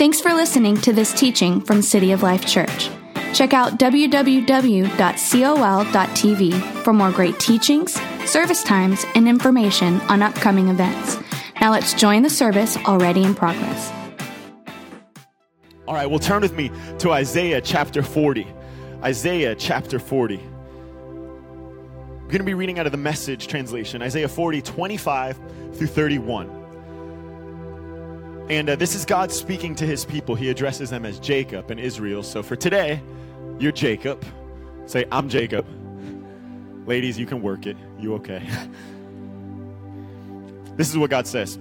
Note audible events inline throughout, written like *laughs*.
Thanks for listening to this teaching from City of Life Church. Check out www.col.tv for more great teachings, service times, and information on upcoming events. Now let's join the service already in progress. All right, well, turn with me to Isaiah chapter 40. Isaiah chapter 40. We're going to be reading out of the message translation, Isaiah 40, 25 through 31. And uh, this is God speaking to his people. He addresses them as Jacob and Israel. So for today, you're Jacob. Say, I'm Jacob. Ladies, you can work it. You okay? *laughs* this is what God says.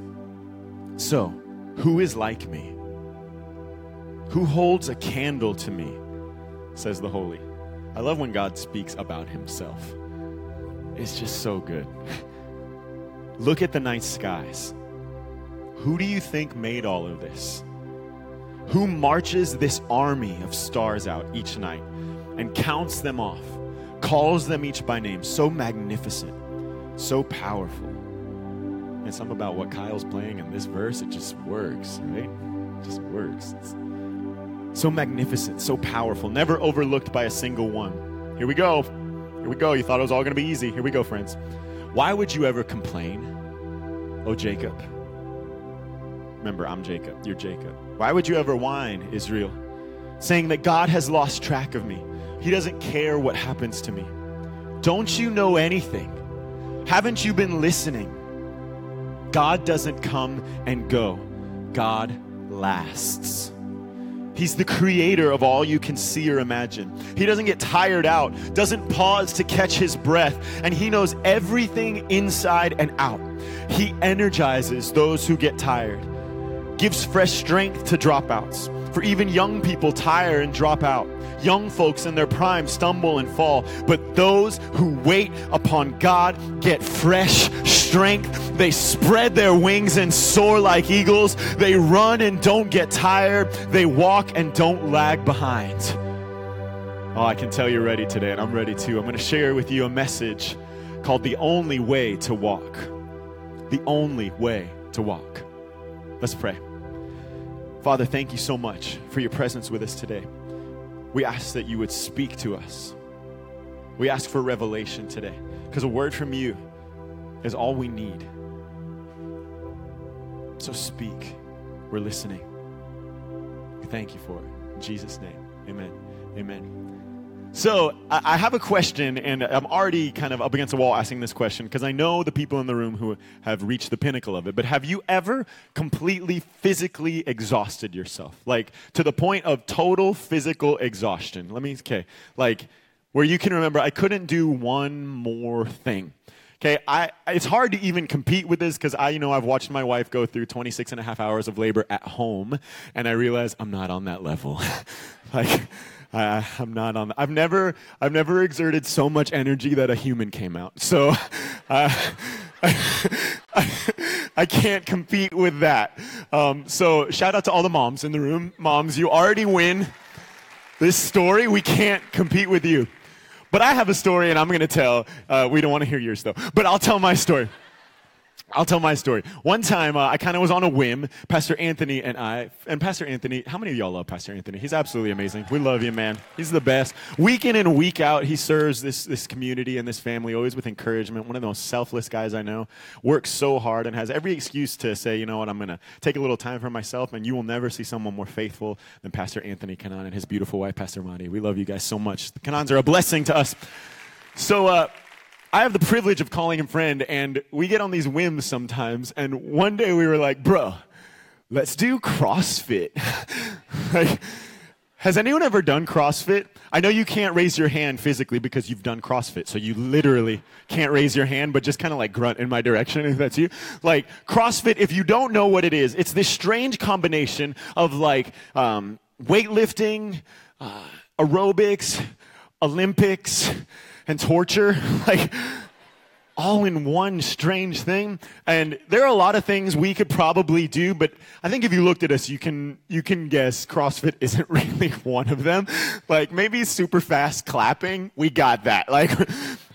So, who is like me? Who holds a candle to me? Says the Holy. I love when God speaks about himself. It's just so good. *laughs* Look at the night skies. Who do you think made all of this? Who marches this army of stars out each night and counts them off, calls them each by name? So magnificent, so powerful. And something about what Kyle's playing in this verse, it just works, right? It just works. It's so magnificent, so powerful, never overlooked by a single one. Here we go. Here we go. You thought it was all going to be easy. Here we go, friends. Why would you ever complain, oh Jacob? Remember, I'm Jacob. You're Jacob. Why would you ever whine, Israel? Saying that God has lost track of me. He doesn't care what happens to me. Don't you know anything? Haven't you been listening? God doesn't come and go, God lasts. He's the creator of all you can see or imagine. He doesn't get tired out, doesn't pause to catch his breath, and he knows everything inside and out. He energizes those who get tired gives fresh strength to dropouts. For even young people tire and drop out. Young folks in their prime stumble and fall. But those who wait upon God get fresh strength. They spread their wings and soar like eagles. They run and don't get tired. They walk and don't lag behind. Oh, I can tell you're ready today, and I'm ready too. I'm going to share with you a message called The Only Way to Walk. The Only Way to Walk. Let's pray. Father, thank you so much for your presence with us today. We ask that you would speak to us. We ask for revelation today because a word from you is all we need. So speak. We're listening. Thank you for it. In Jesus' name, amen. Amen. So I have a question, and I'm already kind of up against the wall asking this question because I know the people in the room who have reached the pinnacle of it. But have you ever completely physically exhausted yourself, like to the point of total physical exhaustion? Let me, okay, like where you can remember, I couldn't do one more thing. Okay, I, it's hard to even compete with this because I, you know, I've watched my wife go through 26 and a half hours of labor at home, and I realize I'm not on that level. *laughs* like, I, am not on. I've never, I've never exerted so much energy that a human came out. So, uh, *laughs* I, I, can't compete with that. Um, so, shout out to all the moms in the room. Moms, you already win this story. We can't compete with you. But I have a story, and I'm going to tell. Uh, we don't want to hear yours though, but I'll tell my story. I'll tell my story. One time, uh, I kind of was on a whim. Pastor Anthony and I, and Pastor Anthony, how many of y'all love Pastor Anthony? He's absolutely amazing. We love you, man. He's the best. Week in and week out, he serves this, this community and this family always with encouragement. One of the most selfless guys I know. Works so hard and has every excuse to say, you know what, I'm going to take a little time for myself. And you will never see someone more faithful than Pastor Anthony Kanan and his beautiful wife, Pastor Madi. We love you guys so much. The Kanans are a blessing to us. So, uh, I have the privilege of calling him friend, and we get on these whims sometimes. And one day we were like, bro, let's do CrossFit. *laughs* like, has anyone ever done CrossFit? I know you can't raise your hand physically because you've done CrossFit, so you literally can't raise your hand, but just kind of like grunt in my direction *laughs* if that's you. Like CrossFit, if you don't know what it is, it's this strange combination of like um, weightlifting, uh, aerobics, Olympics, and torture, *laughs* like all in one strange thing. And there are a lot of things we could probably do, but I think if you looked at us, you can you can guess CrossFit *laughs* isn't really one of them. Like maybe super fast clapping, we got that. *laughs* Like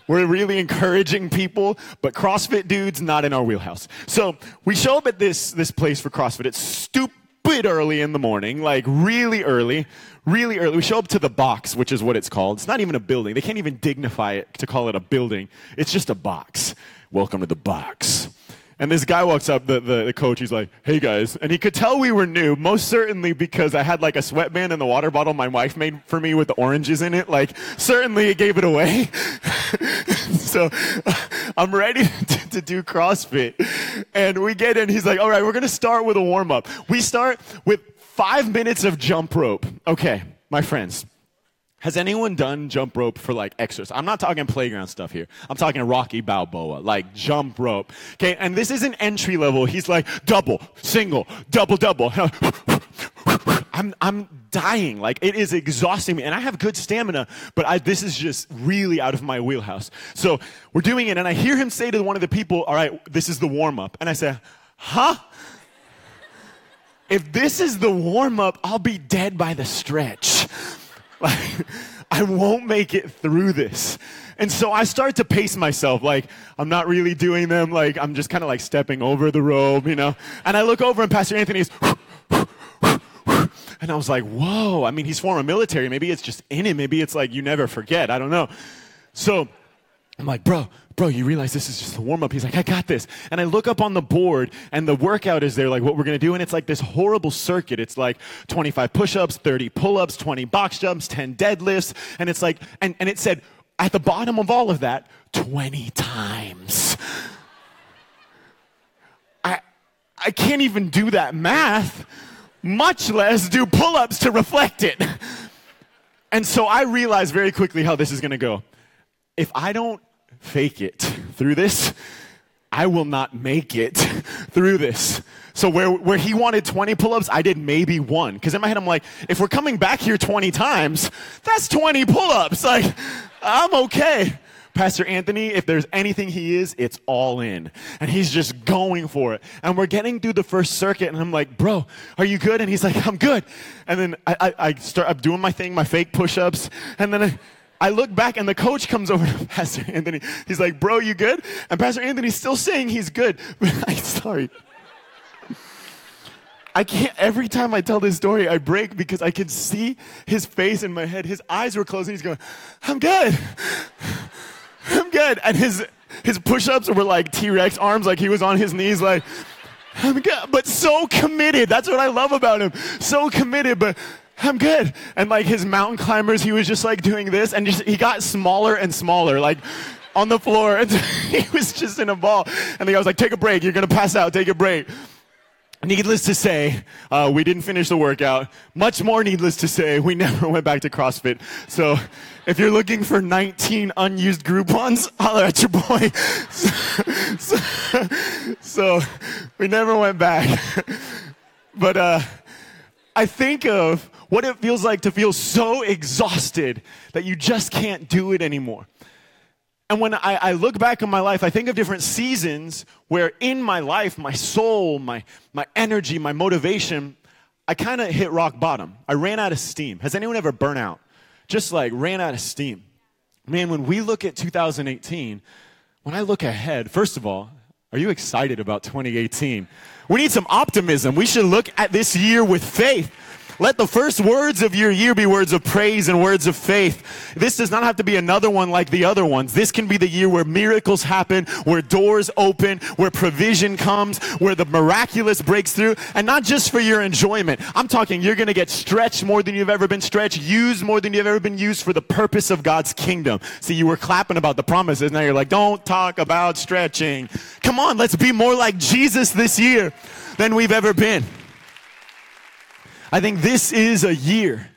we're really encouraging people, but CrossFit dudes not in our wheelhouse. So we show up at this this place for CrossFit. It's stupid stupid early in the morning, like really early, really early. We show up to the box, which is what it's called. It's not even a building. They can't even dignify it to call it a building. It's just a box. Welcome to the box. And this guy walks up, the, the, the, coach, he's like, hey guys. And he could tell we were new, most certainly because I had like a sweatband and the water bottle my wife made for me with the oranges in it. Like, certainly it gave it away. *laughs* so *laughs* I'm ready *laughs* to, to, do CrossFit. And we get in, he's like, all right, we're going to start with a warm up. We start with five minutes of jump rope. Okay, my friends. Has anyone done jump rope for like exercise? I'm not talking playground stuff here. I'm talking Rocky Balboa, like jump rope. Okay, and this is an entry level. He's like double, single, double, double. *laughs* I'm, I'm dying. Like it is exhausting me. And I have good stamina, but I, this is just really out of my wheelhouse. So we're doing it, and I hear him say to one of the people, All right, this is the warm up. And I say, Huh? If this is the warm up, I'll be dead by the stretch. Like, I won't make it through this. And so I start to pace myself, like, I'm not really doing them, like, I'm just kind of like stepping over the rope, you know? And I look over and Pastor Anthony's, and I was like, whoa, I mean, he's former military. Maybe it's just in him. Maybe it's like you never forget. I don't know. So I'm like, bro, bro, you realize this is just a warm up. He's like, I got this. And I look up on the board and the workout is there, like what we're going to do. And it's like this horrible circuit. It's like 25 push ups, 30 pull ups, 20 box jumps, 10 deadlifts. And it's like, and, and it said at the bottom of all of that, 20 times. I, I can't even do that math, much less do pull ups to reflect it. And so I realized very quickly how this is going to go. If I don't fake it through this, I will not make it through this. So where, where he wanted 20 pull-ups, I did maybe one. Because in my head, I'm like, if we're coming back here 20 times, that's 20 pull-ups. Like, I'm okay. Pastor Anthony, if there's anything he is, it's all in. And he's just going for it. And we're getting through the first circuit, and I'm like, bro, are you good? And he's like, I'm good. And then I, I, I start, I'm doing my thing, my fake push-ups, and then I, I look back and the coach comes *laughs* over to Pastor Anthony. He's like, Bro, you good? And Pastor Anthony's still saying he's good. *laughs* I'm sorry. I can't, every time I tell this story, I break because I can see his face in my head. His eyes were closed he's going, I'm good. I'm good. And his, his push ups were like T Rex arms, like he was on his knees, like, I'm good. But so committed. That's what I love about him. So committed, but I'm good. And like his mountain climbers, he was just like doing this and just, he got smaller and smaller, like on the floor. *laughs* And he was just in a ball. And the guy was like, take a break. You're to pass out. Take a break. Needless to say, uh, we didn't finish the workout. Much more needless to say, we *laughs* never went back to CrossFit. So if you're looking for 19 unused Groupons, *laughs* holler at your boy. so, *laughs* so, so we never went back. but uh, I think of what it feels like to feel so exhausted that you just can't do it anymore. And when I, I, look back on my life, I think of different seasons where in my life, my soul, my, my energy, my motivation, I kind of hit rock bottom. I ran out of steam. Has anyone ever burnt out? Just like ran out of steam. Man, when we look at 2018, when I look ahead, first of all, are you excited about 2018? We need some optimism. We should look at this year with faith. Let the first words of your year be words of praise and words of faith. This does not have to be another one like the other ones. This can be the year where miracles happen, where doors open, where provision comes, where the miraculous breaks through, and not just for your enjoyment. I'm talking you're going to get stretched more than you've ever been stretched, used more than you've ever been used for the purpose of God's kingdom. See, you were clapping about the promises. Now you're like, don't talk about stretching. Come on, let's be more like Jesus this year than we've ever been. I think this is a year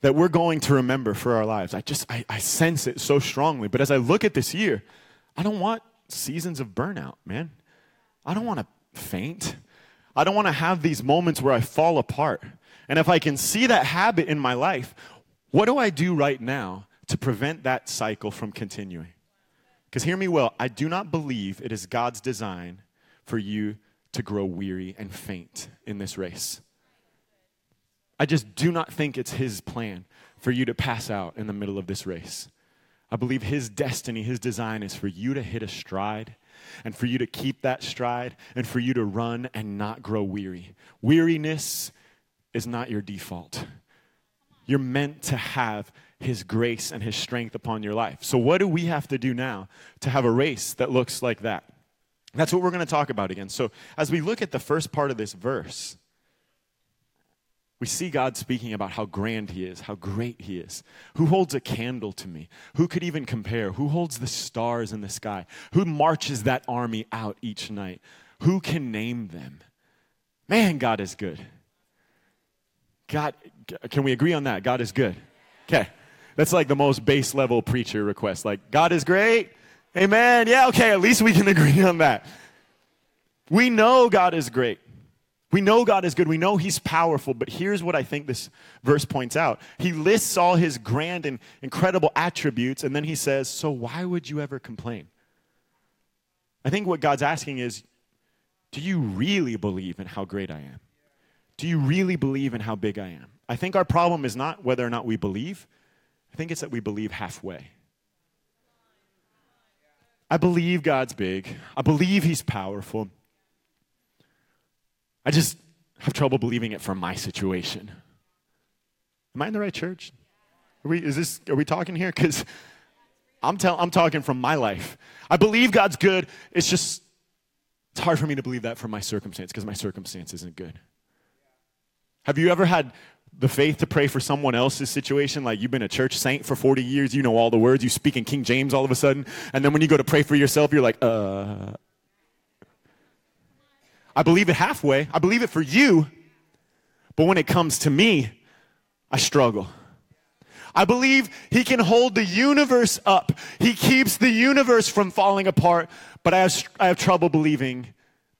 that we're going to remember for our lives. I just, I, I sense it so strongly. But as I look at this year, I don't want seasons of burnout, man. I don't want to faint. I don't want to have these moments where I fall apart. And if I can see that habit in my life, what do I do right now to prevent that cycle from continuing? Because hear me well, I do not believe it is God's design for you to grow weary and faint in this race. I just do not think it's His plan for you to pass out in the middle of this race. I believe His destiny, His design is for you to hit a stride and for you to keep that stride and for you to run and not grow weary. Weariness is not your default. You're meant to have His grace and His strength upon your life. So, what do we have to do now to have a race that looks like that? That's what we're going to talk about again. So, as we look at the first part of this verse, we see God speaking about how grand He is, how great He is. Who holds a candle to me? Who could even compare? Who holds the stars in the sky? Who marches that army out each night? Who can name them? Man, God is good. God, can we agree on that? God is good. Okay. That's like the most base level preacher request. Like, God is great. Amen. Yeah, okay, at least we can *laughs* agree on that. We know God is great. We know God is good. We know He's powerful. But here's what I think this verse points out He lists all His grand and incredible attributes, and then He says, So why would you ever complain? I think what God's asking is, Do you really believe in how great I am? Do you really believe in how big I am? I think our problem is not whether or not we believe, I think it's that we believe halfway. I believe God's big, I believe He's powerful. I just have trouble believing it from my situation. Am I in the right church? Are we, is this, are we talking here? Because I'm, I'm talking from my life. I believe God's good. It's just, it's hard for me to believe that from my circumstance because my circumstance isn't good. Have you ever had the faith to pray for someone else's situation? Like you've been a church saint for 40 years, you know all the words, you speak in King James all of a sudden, and then when you go to pray for yourself, you're like, uh. I believe it halfway, I believe it for you, but when it comes to me, I struggle. I believe he can hold the universe up. He keeps the universe from falling apart, but I have, I have trouble believing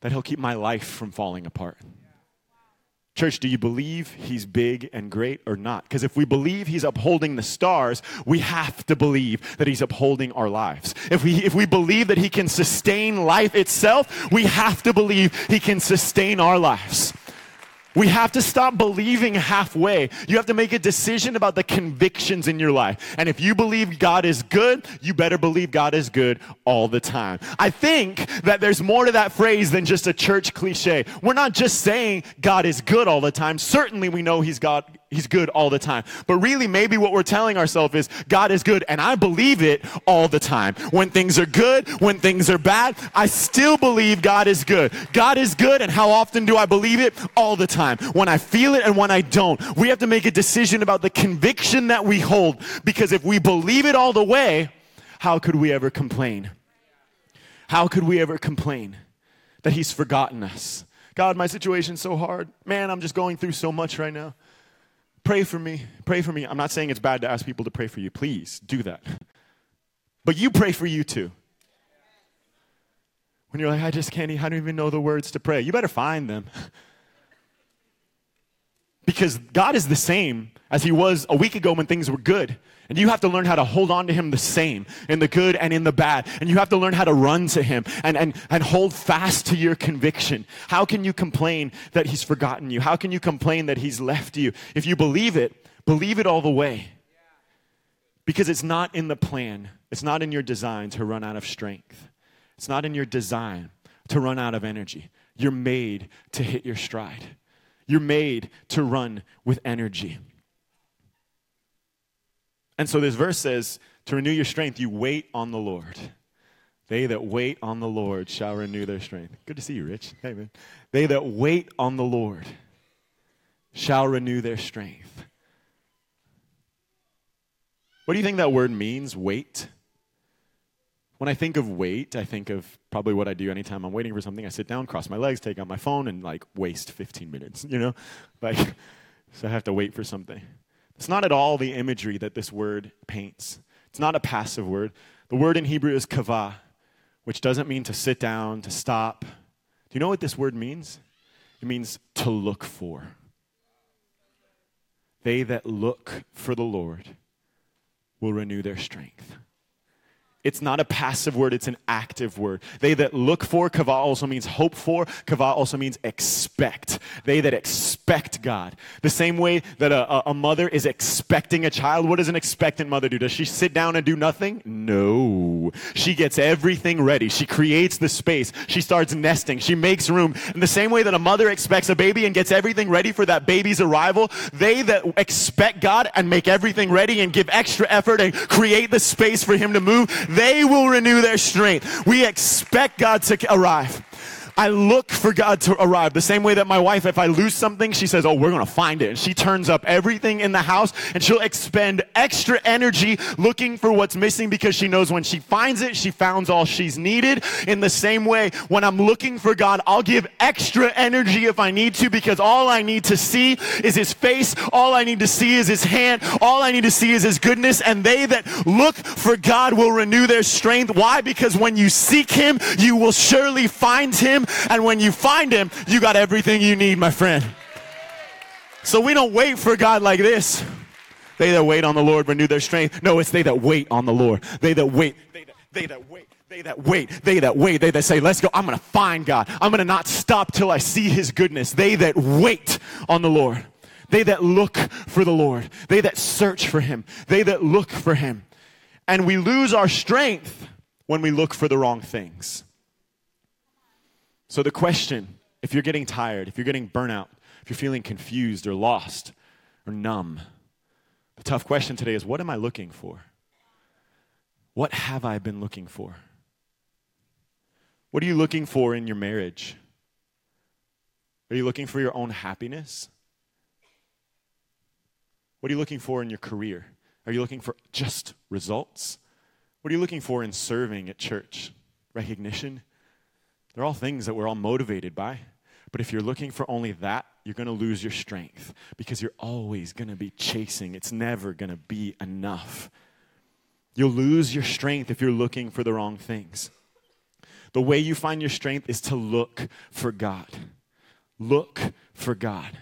that he'll keep my life from falling apart. Church, do you believe he's big and great or not? Because if we believe he's upholding the stars, we have to believe that he's upholding our lives. If we, if we believe that he can sustain life itself, we have to believe he can sustain our lives. We have to stop believing halfway. You have to make a decision about the convictions in your life. And if you believe God is good, you better believe God is good all the time. I think that there's more to that phrase than just a church cliche. We're not just saying God is good all the time. Certainly we know he's God he's good all the time. But really maybe what we're telling ourselves is God is good and I believe it all the time. When things are good, when things are bad, I still believe God is good. God is good and how often do I believe it? All the time when I feel it and when I don't. We have to make a decision about the conviction that we hold because if we believe it all the way, how could we ever complain? How could we ever complain that He's forgotten us? God, my situation's so hard. Man, I'm just going through so much right now. Pray for me. Pray for me. I'm not saying it's bad to ask people to pray for you. Please do that. But you pray for you too. When you're like, I just can't, I don't even know the words to pray. You better find them. *laughs* Because God is the same as He was a week ago when things were good. And you have to learn how to hold on to Him the same in the good and in the bad. And you have to learn how to run to Him and, and, and hold fast to your conviction. How can you complain that He's forgotten you? How can you complain that He's left you? If you believe it, believe it all the way. Because it's not in the plan, it's not in your design to run out of strength, it's not in your design to run out of energy. You're made to hit your stride. You're made to run with energy. And so this verse says, to renew your strength, you wait on the Lord. They that wait on the Lord shall renew their strength. Good to see you, Rich. Hey, man. They that wait on the Lord shall renew their strength. What do you think that word means, wait? When I think of wait, I think of probably what I do anytime I'm waiting for something. I sit down, cross my legs, take out my phone, and like waste 15 minutes, *laughs* you know? Like, *laughs* so I have to wait for something. It's not at all the imagery that this word paints. It's not a passive word. The word in Hebrew is kava, which doesn't mean to sit down, to stop. Do you know what this word means? It means to look for. They that look for the Lord will renew their strength. It's not a passive word, it's an active word. They that look for, kava also means hope for, kava also means expect. They that expect God. The same way that a, a, mother is expecting a child, what does an expectant mother do? Does she sit down and do nothing? No. She gets everything ready. She creates the space. She starts nesting. She makes room. In the same way that a mother expects a baby and gets everything ready for that baby's arrival, they that expect God and make everything ready and give extra effort and create the space for Him to move, they will renew their strength. We expect God to arrive. I look for God to arrive. The same way that my wife, if I lose something, she says, Oh, we're going to find it. And she turns up everything in the house and she'll expend extra energy looking for what's missing because she knows when she finds it, she found all she's needed. In the same way, when I'm looking for God, I'll give extra energy if I need to because all I need to see is His face. All I need to see is His hand. All I need to see is His goodness. And they that look for God will renew their strength. Why? Because when you seek Him, you will surely find Him him. And when you find him, you got everything you need, my friend. So we don't wait for God like this. They that wait on the Lord renew their strength. No, it's they that wait on the Lord. They that wait. They that, they that wait. They that wait, they that wait, they that say, let's go. I'm going to find God. I'm going to not stop till I see his goodness. They that wait on the Lord. They that look for the Lord. They that search for him. They that look for him. And we lose our strength when we look for the wrong things. So, the question if you're getting tired, if you're getting burnout, if you're feeling confused or lost or numb, the tough question today is what am I looking for? What have I been looking for? What are you looking for in your marriage? Are you looking for your own happiness? What are you looking for in your career? Are you looking for just results? What are you looking for in serving at church? Recognition? They're all things that we're all motivated by. But if you're looking for only that, you're going to lose your strength because you're always going to be chasing. It's never going to be enough. You'll lose your strength if you're looking for the wrong things. The way you find your strength is to look for God. Look for God.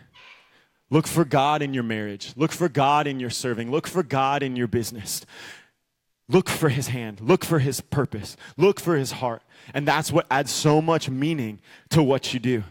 Look for God in your marriage. Look for God in your serving. Look for God in your business. Look for his hand. Look for his purpose. Look for his heart. And that's what adds so much meaning to what you do.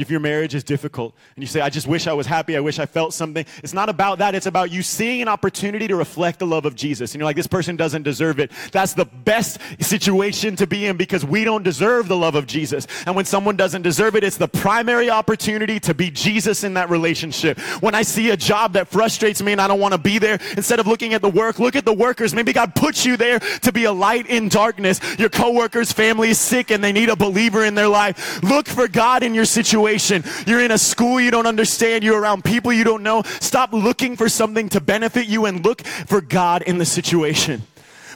If your marriage is difficult and you say, I just wish I was happy, I wish I felt something, it's not about that. It's about you seeing an opportunity to reflect the love of Jesus. And you're like, this person doesn't deserve it. That's the best situation to be in because we don't deserve the love of Jesus. And when someone doesn't deserve it, it's the primary opportunity to be Jesus in that relationship. When I see a job that frustrates me and I don't want to be there, instead of looking at the work, look at the workers. Maybe God puts you there to be a light in darkness. Your coworker's family is sick and they need a believer in their life. Look for God in your situation situation. You're in a school you don't understand. You're around people you don't know. Stop looking for something to benefit you and look for God in the situation.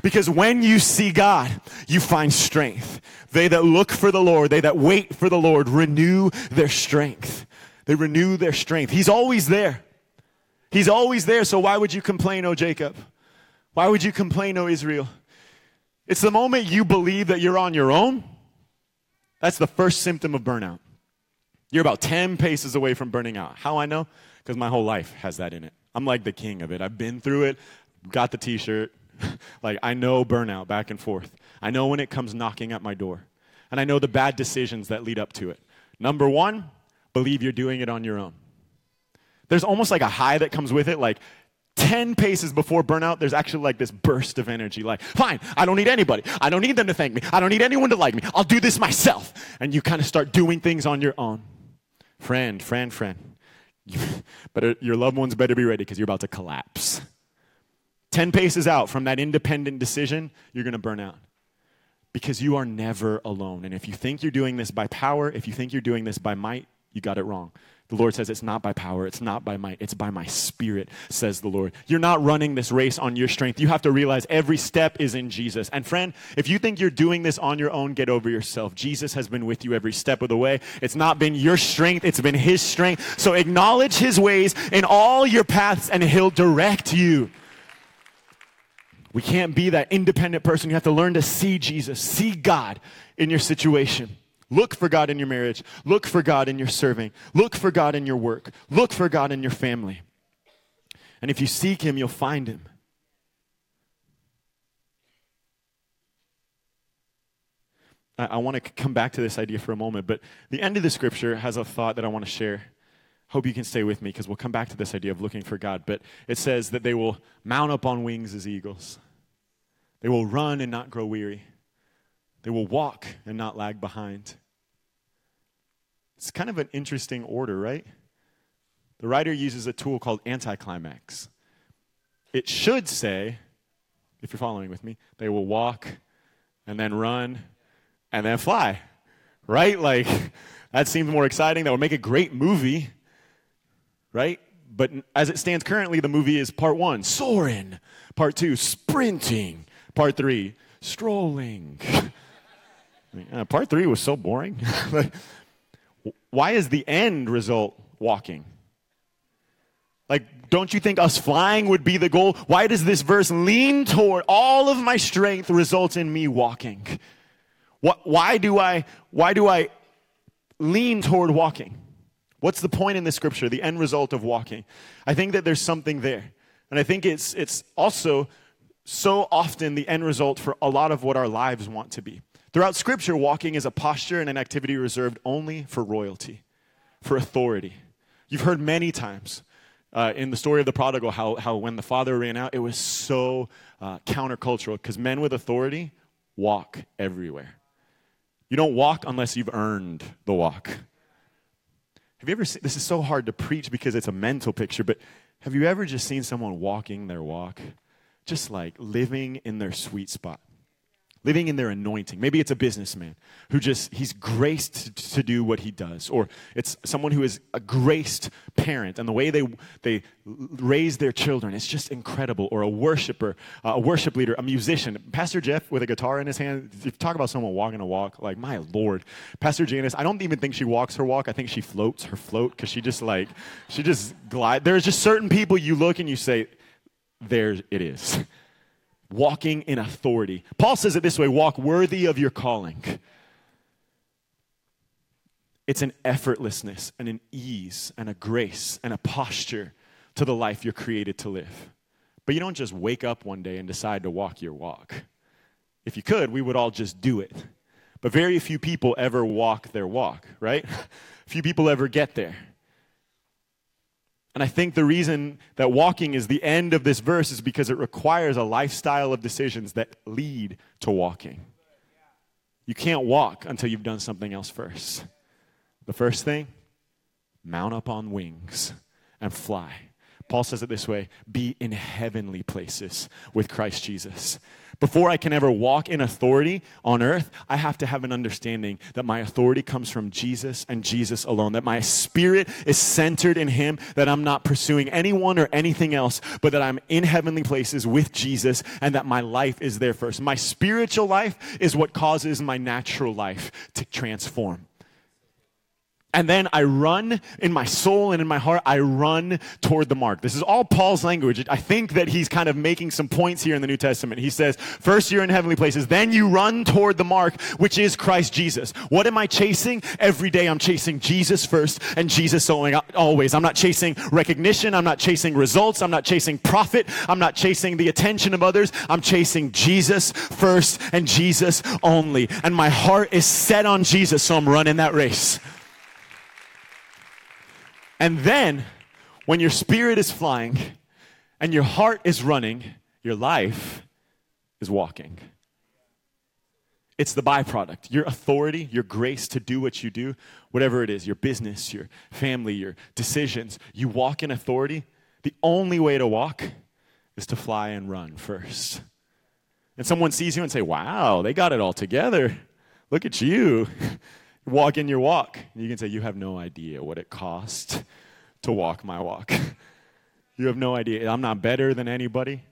Because when you see God, you find strength. They that look for the Lord, they that wait for the Lord, renew their strength. They renew their strength. He's always there. He's always there. So why would you complain, O Jacob? Why would you complain, O Israel? It's the moment you believe that you're on your own. That's the first symptom of burnout. You're about 10 paces away from burning out. How I know? Because my whole life has that in it. I'm like the king of it. I've been through it, got the t shirt. *laughs* like, I know burnout back and forth. I know when it comes knocking at my door. And I know the bad decisions that lead up to it. Number one, believe you're doing it on your own. There's almost like a high that comes with it. Like, 10 paces before burnout, there's actually like this burst of energy. Like, fine, I don't need anybody. I don't need them to thank me. I don't need anyone to like me. I'll do this myself. And you kind of start doing things on your own. Friend, friend, friend. *laughs* but your loved ones better be ready because you're about to collapse. 10 paces out from that independent decision, you're going to burn out. Because you are never alone. And if you think you're doing this by power, if you think you're doing this by might, you got it wrong. The Lord says, It's not by power, it's not by might, it's by my spirit, says the Lord. You're not running this race on your strength. You have to realize every step is in Jesus. And friend, if you think you're doing this on your own, get over yourself. Jesus has been with you every step of the way. It's not been your strength, it's been His strength. So acknowledge His ways in all your paths, and He'll direct you. We can't be that independent person. You have to learn to see Jesus, see God in your situation. Look for God in your marriage. Look for God in your serving. Look for God in your work. Look for God in your family. And if you seek Him, you'll find Him. I, I want to come back to this idea for a moment, but the end of the scripture has a thought that I want to share. Hope you can stay with me because we'll come back to this idea of looking for God. But it says that they will mount up on wings as eagles, they will run and not grow weary, they will walk and not lag behind. It's kind of an interesting order, right? The writer uses a tool called anticlimax. It should say, if you're following with me, they will walk and then run and then fly, right? Like, that seems more exciting. That would make a great movie, right? But as it stands currently, the movie is part one, soaring. Part two, sprinting. Part three, strolling. *laughs* uh, part three was so boring. *laughs* Why is the end result walking? Like, don't you think us flying would be the goal? Why does this verse lean toward all of my strength results in me walking? What, why, do I, why do I lean toward walking? What's the point in the scripture, the end result of walking? I think that there's something there. And I think it's, it's also so often the end result for a lot of what our lives want to be. Throughout scripture, walking is a posture and an activity reserved only for royalty, for authority. You've heard many times uh, in the story of the prodigal how, how when the father ran out, it was so uh, countercultural because men with authority walk everywhere. You don't walk unless you've earned the walk. Have you ever seen, this is so hard to preach because it's a mental picture, but have you ever just seen someone walking their walk? Just like living in their sweet spot living in their anointing. Maybe it's a businessman who just, he's graced to, do what he does. Or it's someone who is a graced parent and the way they, they raise their children, it's just incredible. Or a worshiper, uh, a worship leader, a musician. Pastor Jeff with a guitar in his hand, you talk about someone walking a walk, like, my Lord. Pastor Janice, I don't even think she walks her walk. I think she floats her float because she just like, she just glide. There's just certain people you look and you say, there it is *laughs* walking in authority. Paul says it this way walk worthy of your calling. It's an effortlessness and an ease and a grace and a posture to the life you're created to live. But you don't just wake up one day and decide to walk your walk. If you could, we would all just do it. But very few people ever walk their walk, right? *laughs* few people ever get there. And I think the reason that walking is the end of this verse is because it requires a lifestyle of decisions that lead to walking. You can't walk until you've done something else first. The first thing, mount up on wings and fly. Paul says it this way be in heavenly places with Christ Jesus. Before I can ever walk in authority on earth, I have to have an understanding that my authority comes from Jesus and Jesus alone, that my spirit is centered in Him, that I'm not pursuing anyone or anything else, but that I'm in heavenly places with Jesus and that my life is there first. My spiritual life is what causes my natural life to transform. And then I run in my soul and in my heart, I run toward the mark. This is all Paul's language. I think that he's kind of making some points here in the New Testament. He says, first you're in heavenly places, then you run toward the mark, which is Christ Jesus. What am I chasing? Every day I'm chasing Jesus first and Jesus only always. I'm not chasing recognition. I'm not chasing results. I'm not chasing profit. I'm not chasing the attention of others. I'm chasing Jesus first and Jesus only. And my heart is set on Jesus, so I'm running that race. And then, when your spirit is flying and your heart is running, your life is walking. It's the byproduct. Your authority, your grace to do what you do, whatever it is, your business, your family, your decisions, you walk in authority. The only way to walk is to fly and run first. And someone sees you and say, "Wow, they got it all together. Look at you." *laughs* walk in your walk. You can say, You have no idea what it cost to walk my walk. *laughs* you have no idea. I'm not better than anybody.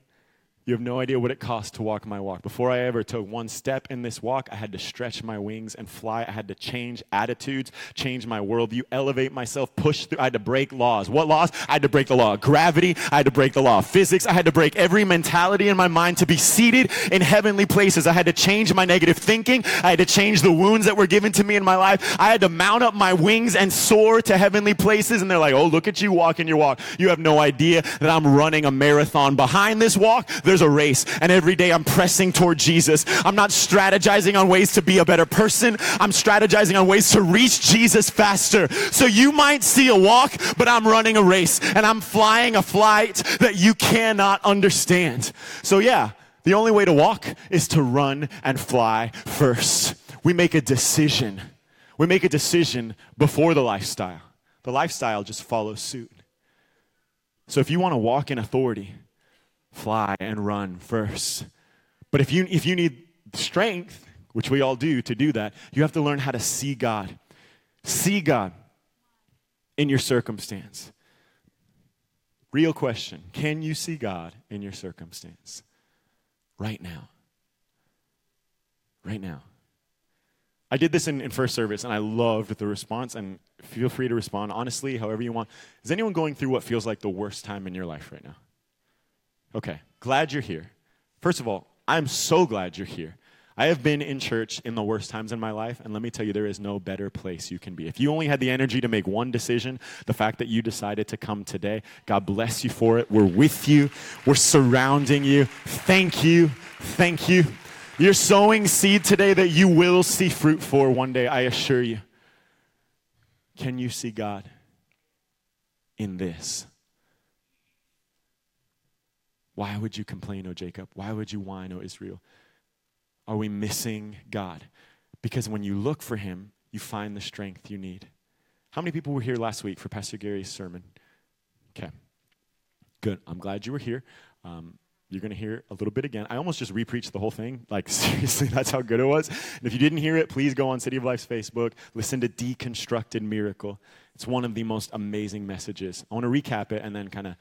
You have no idea what it costs to walk my walk. Before I ever took one step in this walk, I had to stretch my wings and fly. I had to change attitudes, change my worldview, elevate myself, push through. I had to break laws. What laws? I had to break the law of gravity. I had to break the law of physics. I had to break every mentality in my mind to be seated in heavenly places. I had to change my negative thinking. I had to change the wounds that were given to me in my life. I had to mount up my wings and soar to heavenly places. And they're like, oh, look at you walking your walk. You have no idea that I'm running a marathon behind this walk. There's a race. And every day I'm pressing toward Jesus. I'm not strategizing on ways to be a better person. I'm strategizing on ways to reach Jesus faster. So you might see a walk, but I'm running a race and I'm flying a flight that you cannot understand. So yeah, the only way to walk is to run and fly first. We make a decision. We make a decision before the lifestyle. The lifestyle just follows suit. So if you want to walk in authority, fly and run first. But if you if you need strength, which we all do to do that, you have to learn how to see God. See God in your circumstance. Real question, can you see God in your circumstance right now? Right now. I did this in, in first service and I loved the response and feel free to respond honestly, however you want. Is anyone going through what feels like the worst time in your life right now? Okay, glad you're here. First of all, I'm so glad you're here. I have been in church in the worst times in my life, and let me tell you, there is no better place you can be. If you only had the energy to make one decision, the fact that you decided to come today, God bless you for it. We're with you, we're surrounding you. Thank you, thank you. You're sowing seed today that you will see fruit for one day, I assure you. Can you see God in this? Why would you complain, O Jacob? Why would you whine, O Israel? Are we missing God? Because when you look for Him, you find the strength you need. How many people were here last week for Pastor Gary's sermon? Okay. Good. I'm glad you were here. Um, you're going to hear a little bit again. I almost just repreached the whole thing. Like, *laughs* seriously, that's how good it was. And if you didn't hear it, please go on City of Life's Facebook, listen to Deconstructed Miracle. It's one of the most amazing messages. I want to recap it and then kind of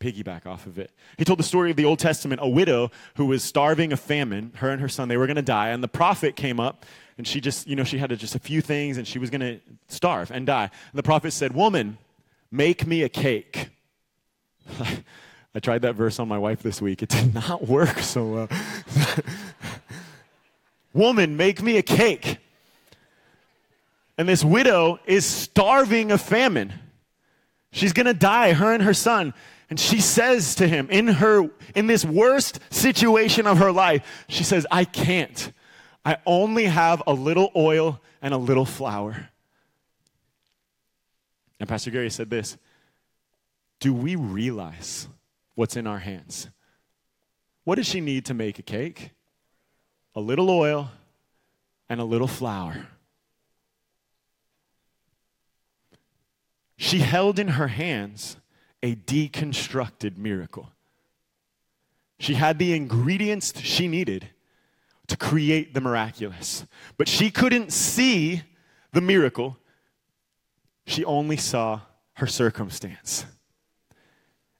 piggyback off of it. He told the story of the Old Testament, a widow who was starving of famine. Her and her son, they were going to die. And the prophet came up and she just, you know, she had just a few things and she was going to starve and die. And the prophet said, Woman, make me a cake. *laughs* I tried that verse on my wife this week. It did *laughs* not work so well. *laughs* Woman, make me a cake. And this widow is starving of famine. She's going to die, her and her son. And she says to him in her in this worst situation of her life, she says, "I can't. I only have a little oil and a little flour." And Pastor Gary said this, "Do we realize what's in our hands. What does she need to make a cake? A little oil and a little flour. She held in her hands a deconstructed miracle. She had the ingredients she needed to create the miraculous, but she couldn't see the miracle. She only saw her circumstance.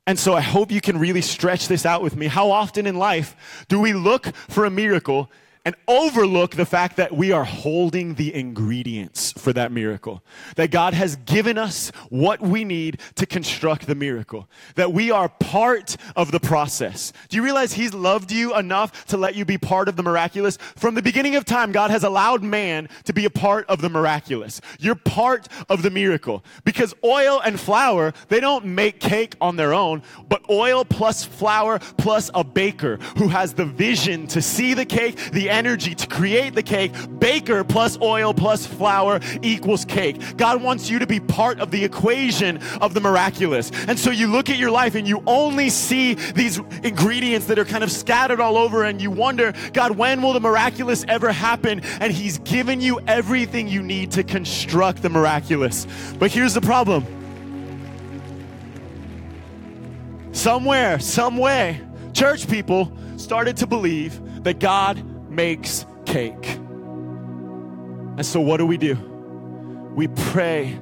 And so I hope you can really stretch this out with me. How often in life do we look for a miracle and overlook the fact that we are holding the ingredients for that miracle. That God has given us what we need to construct the miracle. That we are part of the process. Do you realize He's loved you enough to let you be part of the miraculous? From the beginning of time, God has allowed man to be a part of the miraculous. You're part of the miracle. Because oil and flour, they don't make cake on their own, but oil plus flour plus a baker who has the vision to see the cake, the energy to create the cake. Baker plus oil plus flour equals cake. God wants you to be part of the equation of the miraculous. And so you look at your life and you only see these ingredients that are kind of scattered all over and you wonder, God, when will the miraculous ever happen? And He's given you everything you need to construct the miraculous. But here's the problem. Somewhere, some way, church people started to believe that God makes cake. And so, what do we do? We pray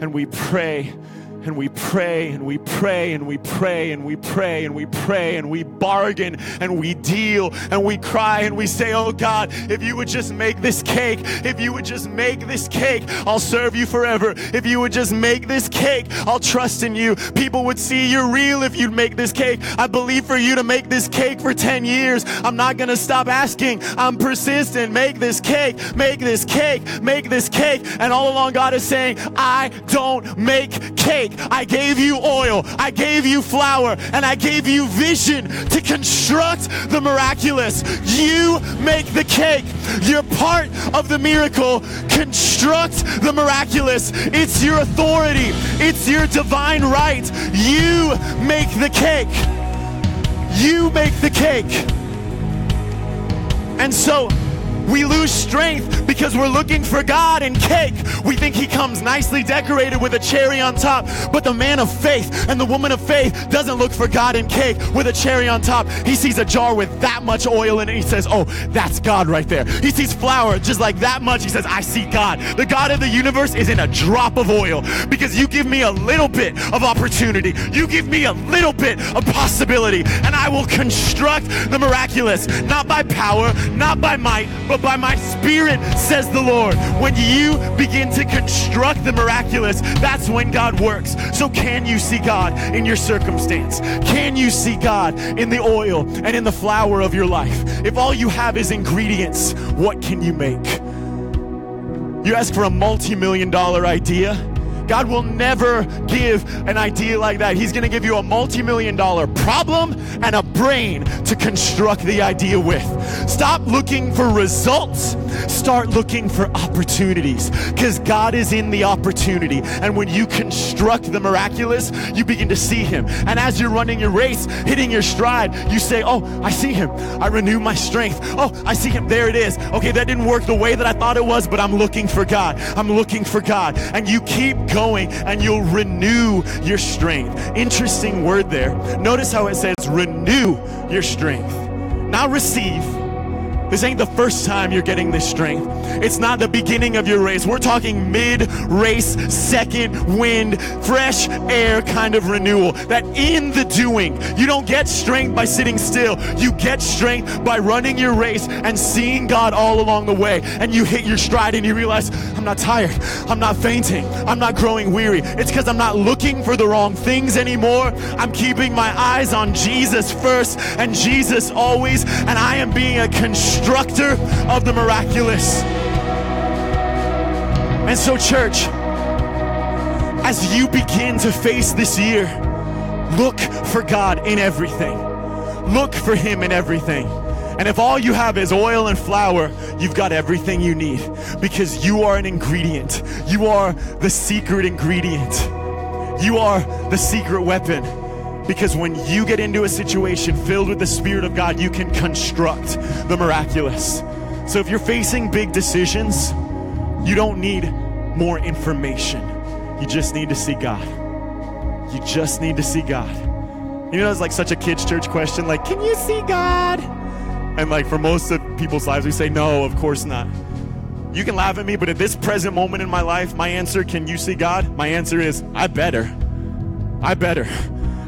and we pray and we pray and we pray and we pray and we pray and we pray and we bargain and we deal and we cry and we say, Oh God, if you would just make this cake, if you would just make this cake, I'll serve you forever. If you would just make this cake, I'll trust in you. People would see you're real if you'd make this cake. I believe for you to make this cake for 10 years. I'm not gonna stop asking. I'm persistent. Make this cake, make this cake, make this cake. And all along, God is saying, I don't make cake. I gave you oil, I gave you flour, and I gave you vision to construct the miraculous. You make the cake. You're part of the miracle. Construct the miraculous. It's your authority, it's your divine right. You make the cake. You make the cake. And so, we lose strength because we're looking for God in cake. We think He comes nicely decorated with a cherry on top. But the man of faith and the woman of faith doesn't look for God in cake with a cherry on top. He sees a jar with that much oil in it. He says, Oh, that's God right there. He sees flour just like that much. He says, I see God. The God of the universe is in a drop of oil because you give me a little bit of opportunity. You give me a little bit of possibility, and I will construct the miraculous, not by power, not by might, but by my spirit, says the Lord. When you begin to construct the miraculous, that's when God works. So, can you see God in your circumstance? Can you see God in the oil and in the flour of your life? If all you have is ingredients, what can you make? You ask for a multi million dollar idea. God will never give an idea like that. He's going to give you a multi million dollar problem and a brain to construct the idea with. Stop looking for results, start looking for opportunities because God is in the opportunity. And when you construct the miraculous, you begin to see Him. And as you're running your race, hitting your stride, you say, Oh, I see Him. I renew my strength. Oh, I see Him. There it is. Okay, that didn't work the way that I thought it was, but I'm looking for God. I'm looking for God. And you keep going and you'll renew your strength. Interesting word there. Notice how it says renew your strength. Not receive. This ain't the first time you're getting this strength. It's not the beginning of your race. We're talking mid race, second wind, fresh air kind of renewal. That in the doing, you don't get strength by sitting still. You get strength by running your race and seeing God all along the way. And you hit your stride and you realize, I'm not tired. I'm not fainting. I'm not growing weary. It's because I'm not looking for the wrong things anymore. I'm keeping my eyes on Jesus first and Jesus always. And I am being a constructor of the miraculous. And so, church, as you begin to face this year, look for God in everything. Look for Him in everything. And if all you have is oil and flour, you've got everything you need because you are an ingredient. You are the secret ingredient. You are the secret weapon. Because when you get into a situation filled with the Spirit of God, you can construct the miraculous. So if you're facing big decisions, you don't need more information. You just need to see God. You just need to see God. You know, it's like such a kid's church question like, can you see God? And like for most of people's lives, we say, no, of course not. You can laugh at me, but at this present moment in my life, my answer, can you see God? My answer is, I better. I better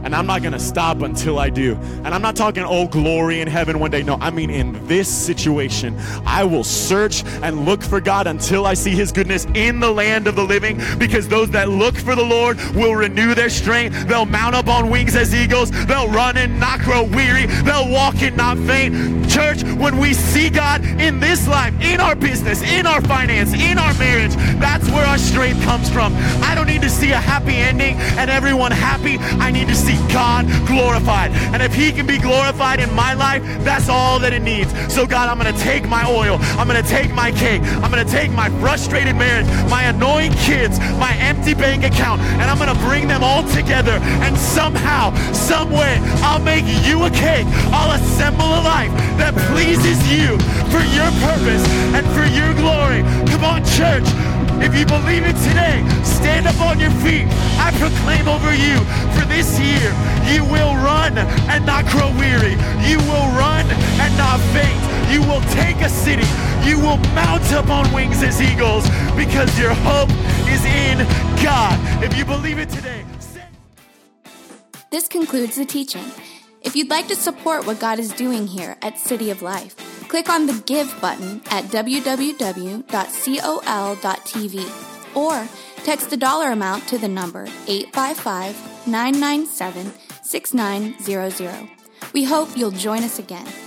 and I'm not gonna stop until I do. And I'm not talking, oh, glory in heaven one day. No, I mean, in this situation, I will search and look for God until I see His goodness in the land of the living, because those that look for the Lord will renew their strength. They'll mount up on wings as eagles, they'll run and not grow weary, they'll walk and not faint. Church, when we see God in this life, in our business, in our finance, in our marriage, that's where our strength comes from. I don't need to see a happy ending and everyone happy. I need to see God glorified. And if He can be glorified in my life, that's all that it needs. So, God, I'm going to take my oil, I'm going to take my cake, I'm going to take my frustrated marriage, my annoying kids, my empty bank account, and I'm going to bring them all together. And somehow, some way, I'll make you a cake. I'll assemble a life that pleases you for your purpose and for your glory. Come on, church. If you believe it today, stand up on your feet. I proclaim over you for this year, you will run and not grow weary. You will run and not faint. You will take a city. You will mount up on wings as eagles because your hope is in God. If you believe it today, this concludes the teaching. If you'd like to support what God is doing here at City of Life, click on the Give button at www.col.tv or text the dollar amount to the number 855 997 6900. We hope you'll join us again.